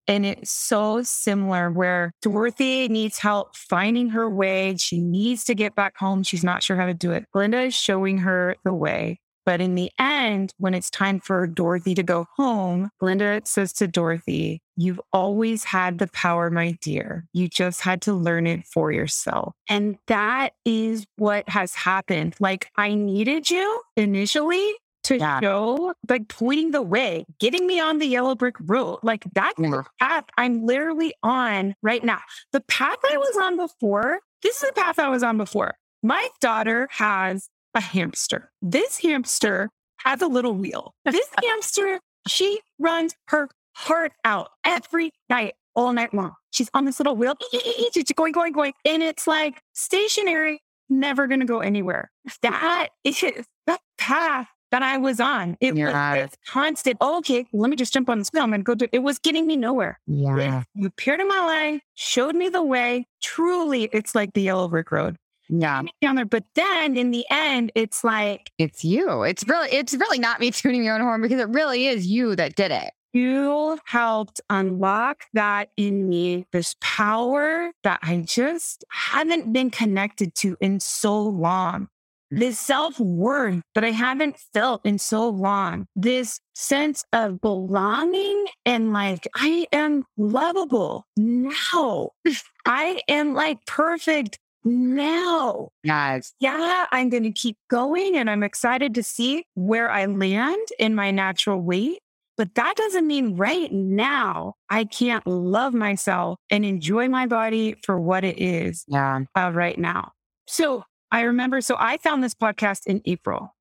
And it's so similar where Dorothy needs help finding her way. She needs to get back home. She's not sure how to do it. Glinda is showing her the way. But in the end, when it's time for Dorothy to go home, Glinda says to Dorothy, You've always had the power, my dear. You just had to learn it for yourself. And that is what has happened. Like, I needed you initially to Yeah. show, like, pointing the way, getting me on the yellow brick road. Like, that mm, the path I'm literally on right now. The path I was on before, this is the path I was on before. My daughter has a hamster. This hamster has a little wheel. This hamster, she runs her heart out every night, all night long. She's on this little wheel, she's going, going, going. And it's like stationary, never going to go anywhere. That is the path that I was on. It was constant, oh, okay, let me just jump on this going to go do it. was getting me nowhere. Yeah. You appeared in my life, showed me the way. Truly, it's like the yellow brick road Yeah. down there. But then in the end, it's like It's you. It's really, it's really not me tuning your own horn because it really is you that did it. you helped unlock that in me, this power that I just haven't been connected to in so long. This self worth that I haven't felt in so long. This sense of belonging and like, I am lovable now. I am like perfect now. Yes. yeah, I'm going to keep going and I'm excited to see where I land in my natural weight. But that doesn't mean right now I can't love myself and enjoy my body for what it is Yeah. uh, right now. So I remember, so I found this podcast in April.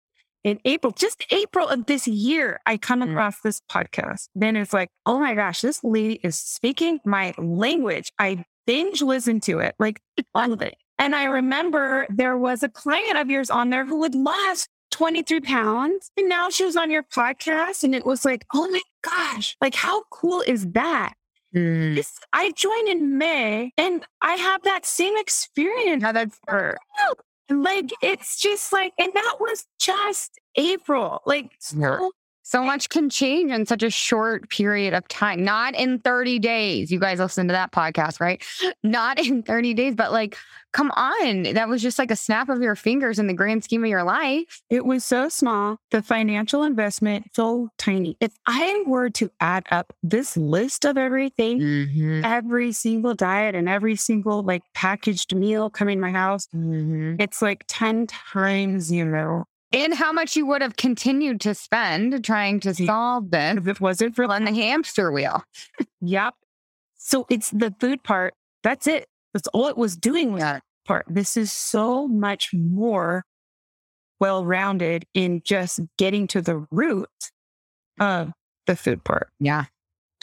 In April, just April of this year, I come Mm. across this podcast. Then it's like, oh my gosh, this lady is speaking my language. I binge listened to it, like all of it. And I remember there was a client of yours on there who had lost 23 pounds. And now she was on your podcast. And it was like, oh my gosh, like how cool is that? Mm. This, I joined in May and I have that same experience. Yeah, that's her. Like it's just like, and that was just April. Like so, So much can change in such a short period of time. Not in 30 days. You guys listen to that podcast, right? Not in 30 days, but like, come on. That was just like a snap of your fingers in the grand scheme of your life. it was so small. The financial investment so tiny. If I were to add up this list of everything, Mm-hmm. every single diet and every single like packaged meal coming to my house, Mm-hmm. it's like 10 times, you know, And how much you would have continued to spend trying to solve this if it wasn't for on the hamster wheel. Yep. So it's the food part. That's it. That's all it was doing Yeah. that part. This is so much more well rounded in just getting to the root of the food part. Yeah.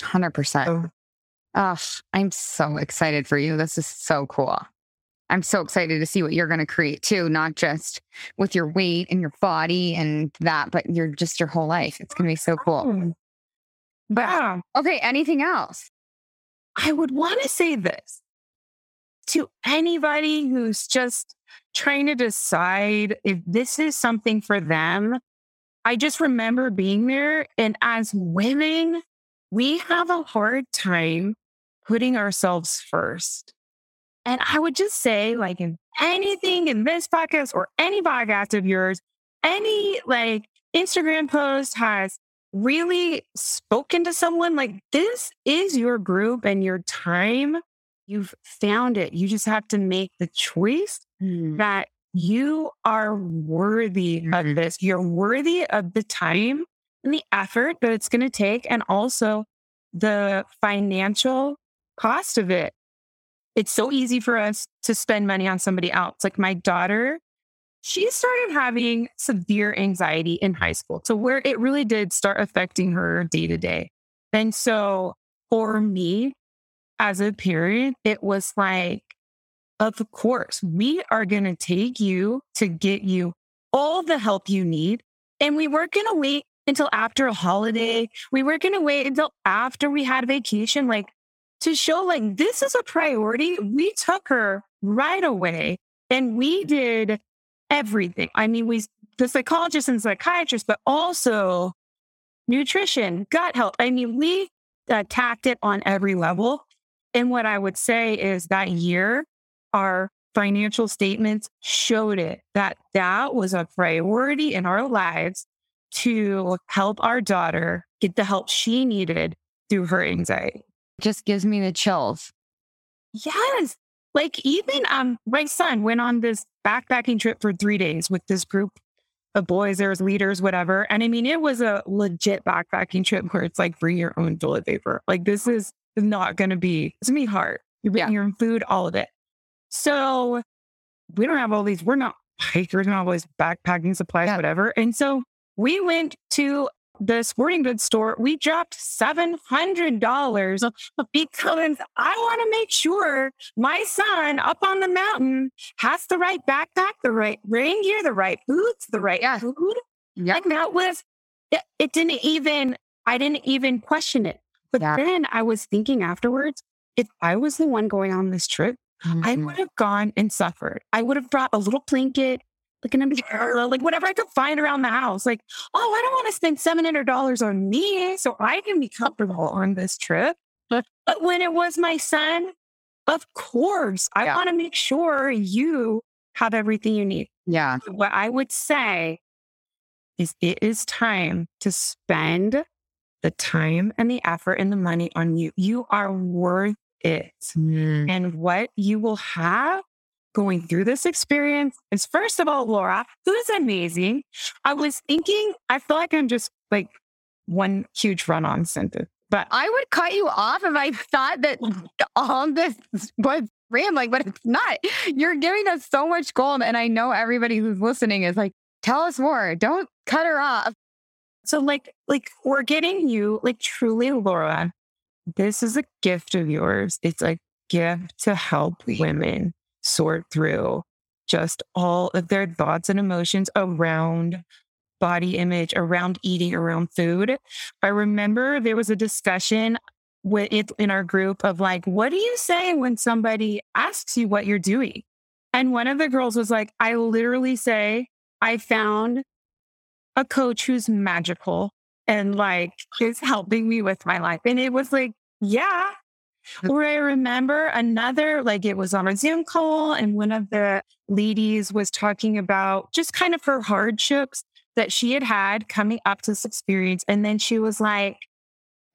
100%. So Oh, I'm so excited for you. This is so cool. I'm so excited to see what you're going to create too, not just with your weight and your body and that, but your just your whole life. It's going to be so cool. Mm. But Okay, anything else? I would want to say this to anybody who's just trying to decide if this is something for them. I just remember being there. And as women, we have a hard time putting ourselves first. And I would just say, like, in anything in this podcast or any podcast of yours, any like Instagram post has really spoken to someone like this is your group and your time. You've found it. You just have to make the choice that you are worthy of Mhm. this. You're worthy of the time and the effort that it's going to take, and also the financial cost of it. It's so easy for us to spend money on somebody else. Like my daughter, she started having severe anxiety in high school to where it really did start affecting her day to day. And so for me as a parent, it was like, of course, we are going to take you to get you all the help you need. And we weren't going to wait until after a holiday. We weren't going to wait until after we had vacation, like to show like this is a priority. We took her right away and we did everything. I mean, we, the psychologists and psychiatrists, but also nutrition, gut health. I mean, we attacked it on every level. And what I would say is that year, our financial statements showed it that that was a priority in our lives to help our daughter get the help she needed through her anxiety. Just gives me the chills. Yes. Like even um my son went on this backpacking trip for 3 days with this group of boys, there was leaders, whatever. And I mean, it was a legit backpacking trip where it's like bring your own toilet paper. Like this is not going to be, it's going to be hard. You're bringing yeah. your own food, all of it. So we don't have all these, we're not hikers, have all these backpacking supplies, yeah. whatever. And so we went to the sporting goods store, we dropped $700 because I want to make sure my son up on the mountain has the right backpack, the right rain gear, the right boots, the right yeah. food. Yeah. Like that was, it, it, didn't even, I didn't even question it. But yeah. then I was thinking afterwards, if I was the one going on this trip, mm-hmm. I would have gone and suffered. I would have brought a little blanket, like an like whatever I could find around the house. Like, oh, I don't want to spend $700 on me so I can be comfortable on this trip. But, but when it was my son, of course, I yeah. want to make sure you have everything you need. Yeah. What I would say is it is time to spend the time and the effort and the money on you. You are worth it. Mm. And what you will have going through this experience is first of all, Laura, who is amazing. I was thinking, I feel like I'm just like one huge run on sentence. But I would cut you off if I thought that all this was rambling, but it's not. You're giving us so much gold. And I know everybody who's listening is like, tell us more. Don't cut her off. So like, like we're getting you, like truly, Laura, this is a gift of yours. It's a gift to help women sort through just all of their thoughts and emotions around body image, around eating, around food. I remember there was a discussion with it in our group of like, what do you say when somebody asks you what you're doing? And one of the girls was like, I literally say, I found a coach who's magical and like is helping me with my life. And it was like, yeah, Uh or I remember another, like it was on a Zoom call, and one of the ladies was talking about just kind of her hardships that she had had coming up to this experience. And then she was like,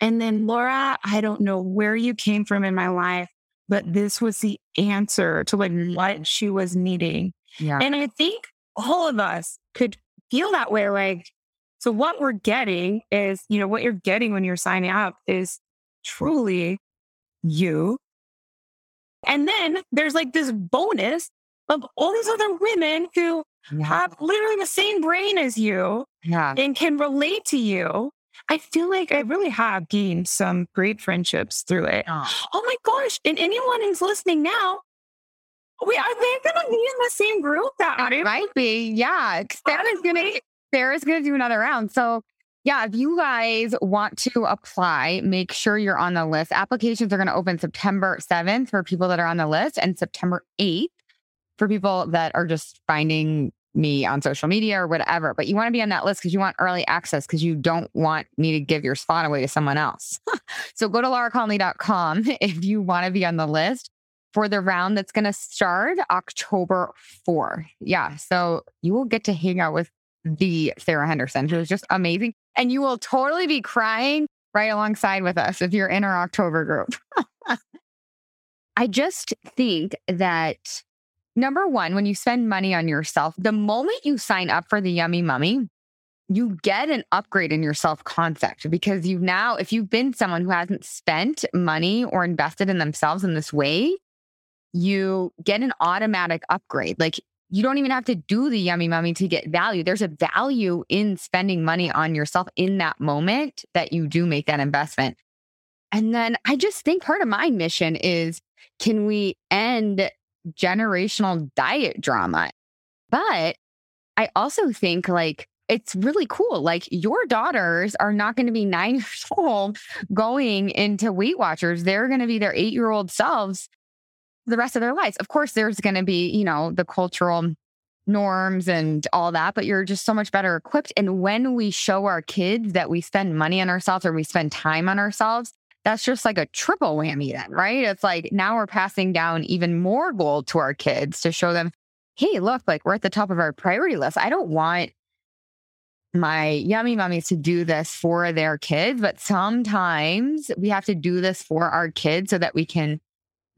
and then Laura, I don't know where you came from in my life, but this was the answer to like what mm. she was needing. Yeah. And I think all of us could feel that way. Like, so what we're getting is, you know, what you're getting when you're signing up is truly you. And then there's like this bonus of all these other women who yeah. have literally the same brain as you yeah. and can relate to you. I feel like I really have gained some great friendships through it. Oh, oh my gosh. And anyone who's listening now, we are they gonna be in the same group that it might be. Yeah. Sara's gonna Sara's gonna do another round. So yeah, if you guys want to apply, make sure you're on the list. Applications are going to open September 7th for people that are on the list and September 8th for people that are just finding me on social media or whatever. But you want to be on that list because you want early access because you don't want me to give your spot away to someone else. so go to lauraconley.com if you want to be on the list for the round that's going to start October 4. Yeah. So you will get to hang out with the Sara Henderson, who is just amazing. And you will totally be crying right alongside with us if you're in our October group. I just think that number one, when you spend money on yourself, the moment you sign up for the Yummy Mummy, you get an upgrade in your self concept because you now, if you've been someone who hasn't spent money or invested in themselves in this way, you get an automatic upgrade. Like you don't even have to do the yummy mummy to get value. There's a value in spending money on yourself in that moment that you do make that investment. And then I just think part of my mission is can we end generational diet drama? But I also think like it's really cool. Like your daughters are not going to be nine years old going into Weight Watchers. They're going to be their eight year old selves the rest of their lives. Of course, there's going to be, you know, the cultural norms and all that, but you're just so much better equipped. And when we show our kids that we spend money on ourselves or we spend time on ourselves, that's just like a triple whammy then, right? It's like now we're passing down even more gold to our kids to show them, hey, look, like we're at the top of our priority list. I don't want my yummy mummies to do this for their kids, but sometimes we have to do this for our kids so that we can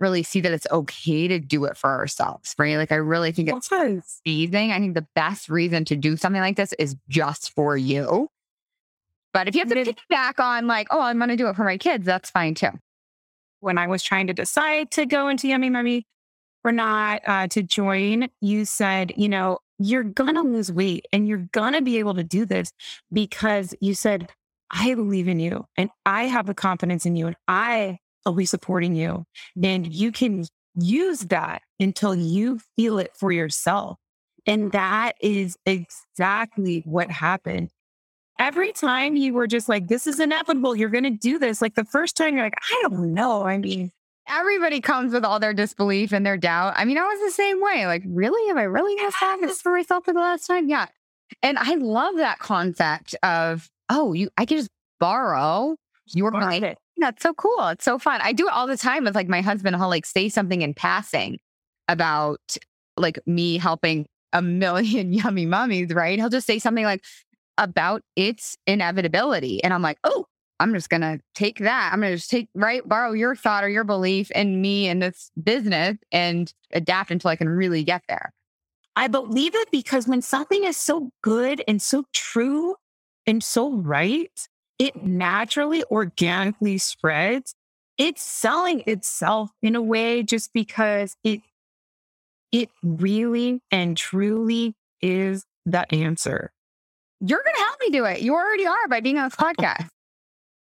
really see that it's okay to do it for ourselves, right? Like I really think it's amazing. I think the best reason to do something like this is just for you. But if you have to pick back on like, oh, I'm going to do it for my kids, that's fine too. When I was trying to decide to go into Yummy Mummy or not uh, to join, you said, you know, you're going to lose weight and you're going to be able to do this because you said, I believe in you and I have the confidence in you and I will be supporting you. And you can use that until you feel it for yourself. And that is exactly what happened. Every time you were just like, this is inevitable, you're going to do this. Like the first time, you're like, I don't know. I mean, everybody comes with all their disbelief and their doubt. I mean, I was the same way. Like, really? Have I really had this for myself for the last time? Yeah. And I love that concept of, oh, you I can just borrow your money. That's so cool. It's so fun. I do it all the time with like my husband. He'll like say something in passing about like me helping a million yummy mummies, right? He'll just say something like about its inevitability. And I'm like, oh, I'm just to take that. I'm to just take, right, borrow your thought or your belief in me and this business and adapt until I can really get there. I believe it because when something is so good and so true and so right, it naturally, organically spreads. It's selling itself in a way just because it it really and truly is the answer. You're going to help me do it. You already are by being on this podcast.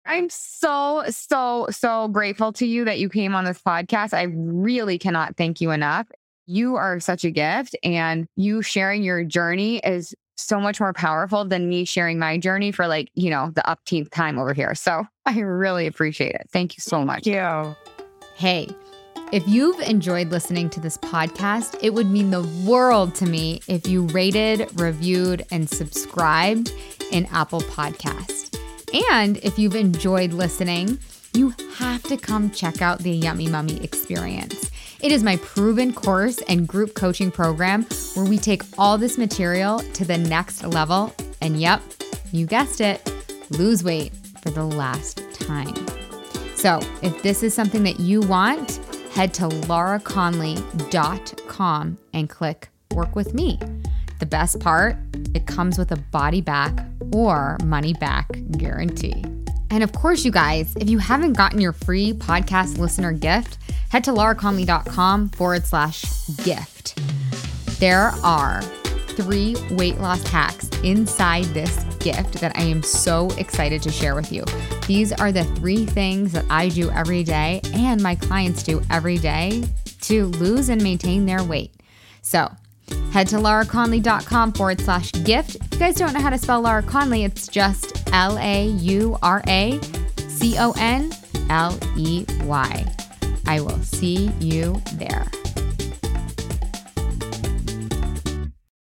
I'm so, so, so grateful to you that you came on this podcast. I really cannot thank you enough. You are such a gift, and you sharing your journey is so much more powerful than me sharing my journey for like, you know, the upteenth time over here. So I really appreciate it. Thank you so much. Thank you. Hey, if you've enjoyed listening to this podcast, it would mean the world to me if you rated, reviewed, and subscribed in Apple Podcasts. And if you've enjoyed listening, you have to come check out the Yummy Mummy experience. It is my proven course and group coaching program where we take all this material to the next level. And yep, you guessed it, lose weight for the last time. So if this is something that you want, head to lauraconley.com and click work with me. The best part, it comes with a body back or money back guarantee. And of course, you guys, if you haven't gotten your free podcast listener gift, head to lauraconley.com forward slash gift. There are three weight loss hacks inside this gift that I am so excited to share with you. These are the three things that I do every day and my clients do every day to lose and maintain their weight. So, Head to lauraconley.com forward slash gift. If you guys don't know how to spell Laura Conley, it's just L A U R A C O N L E Y. I will see you there.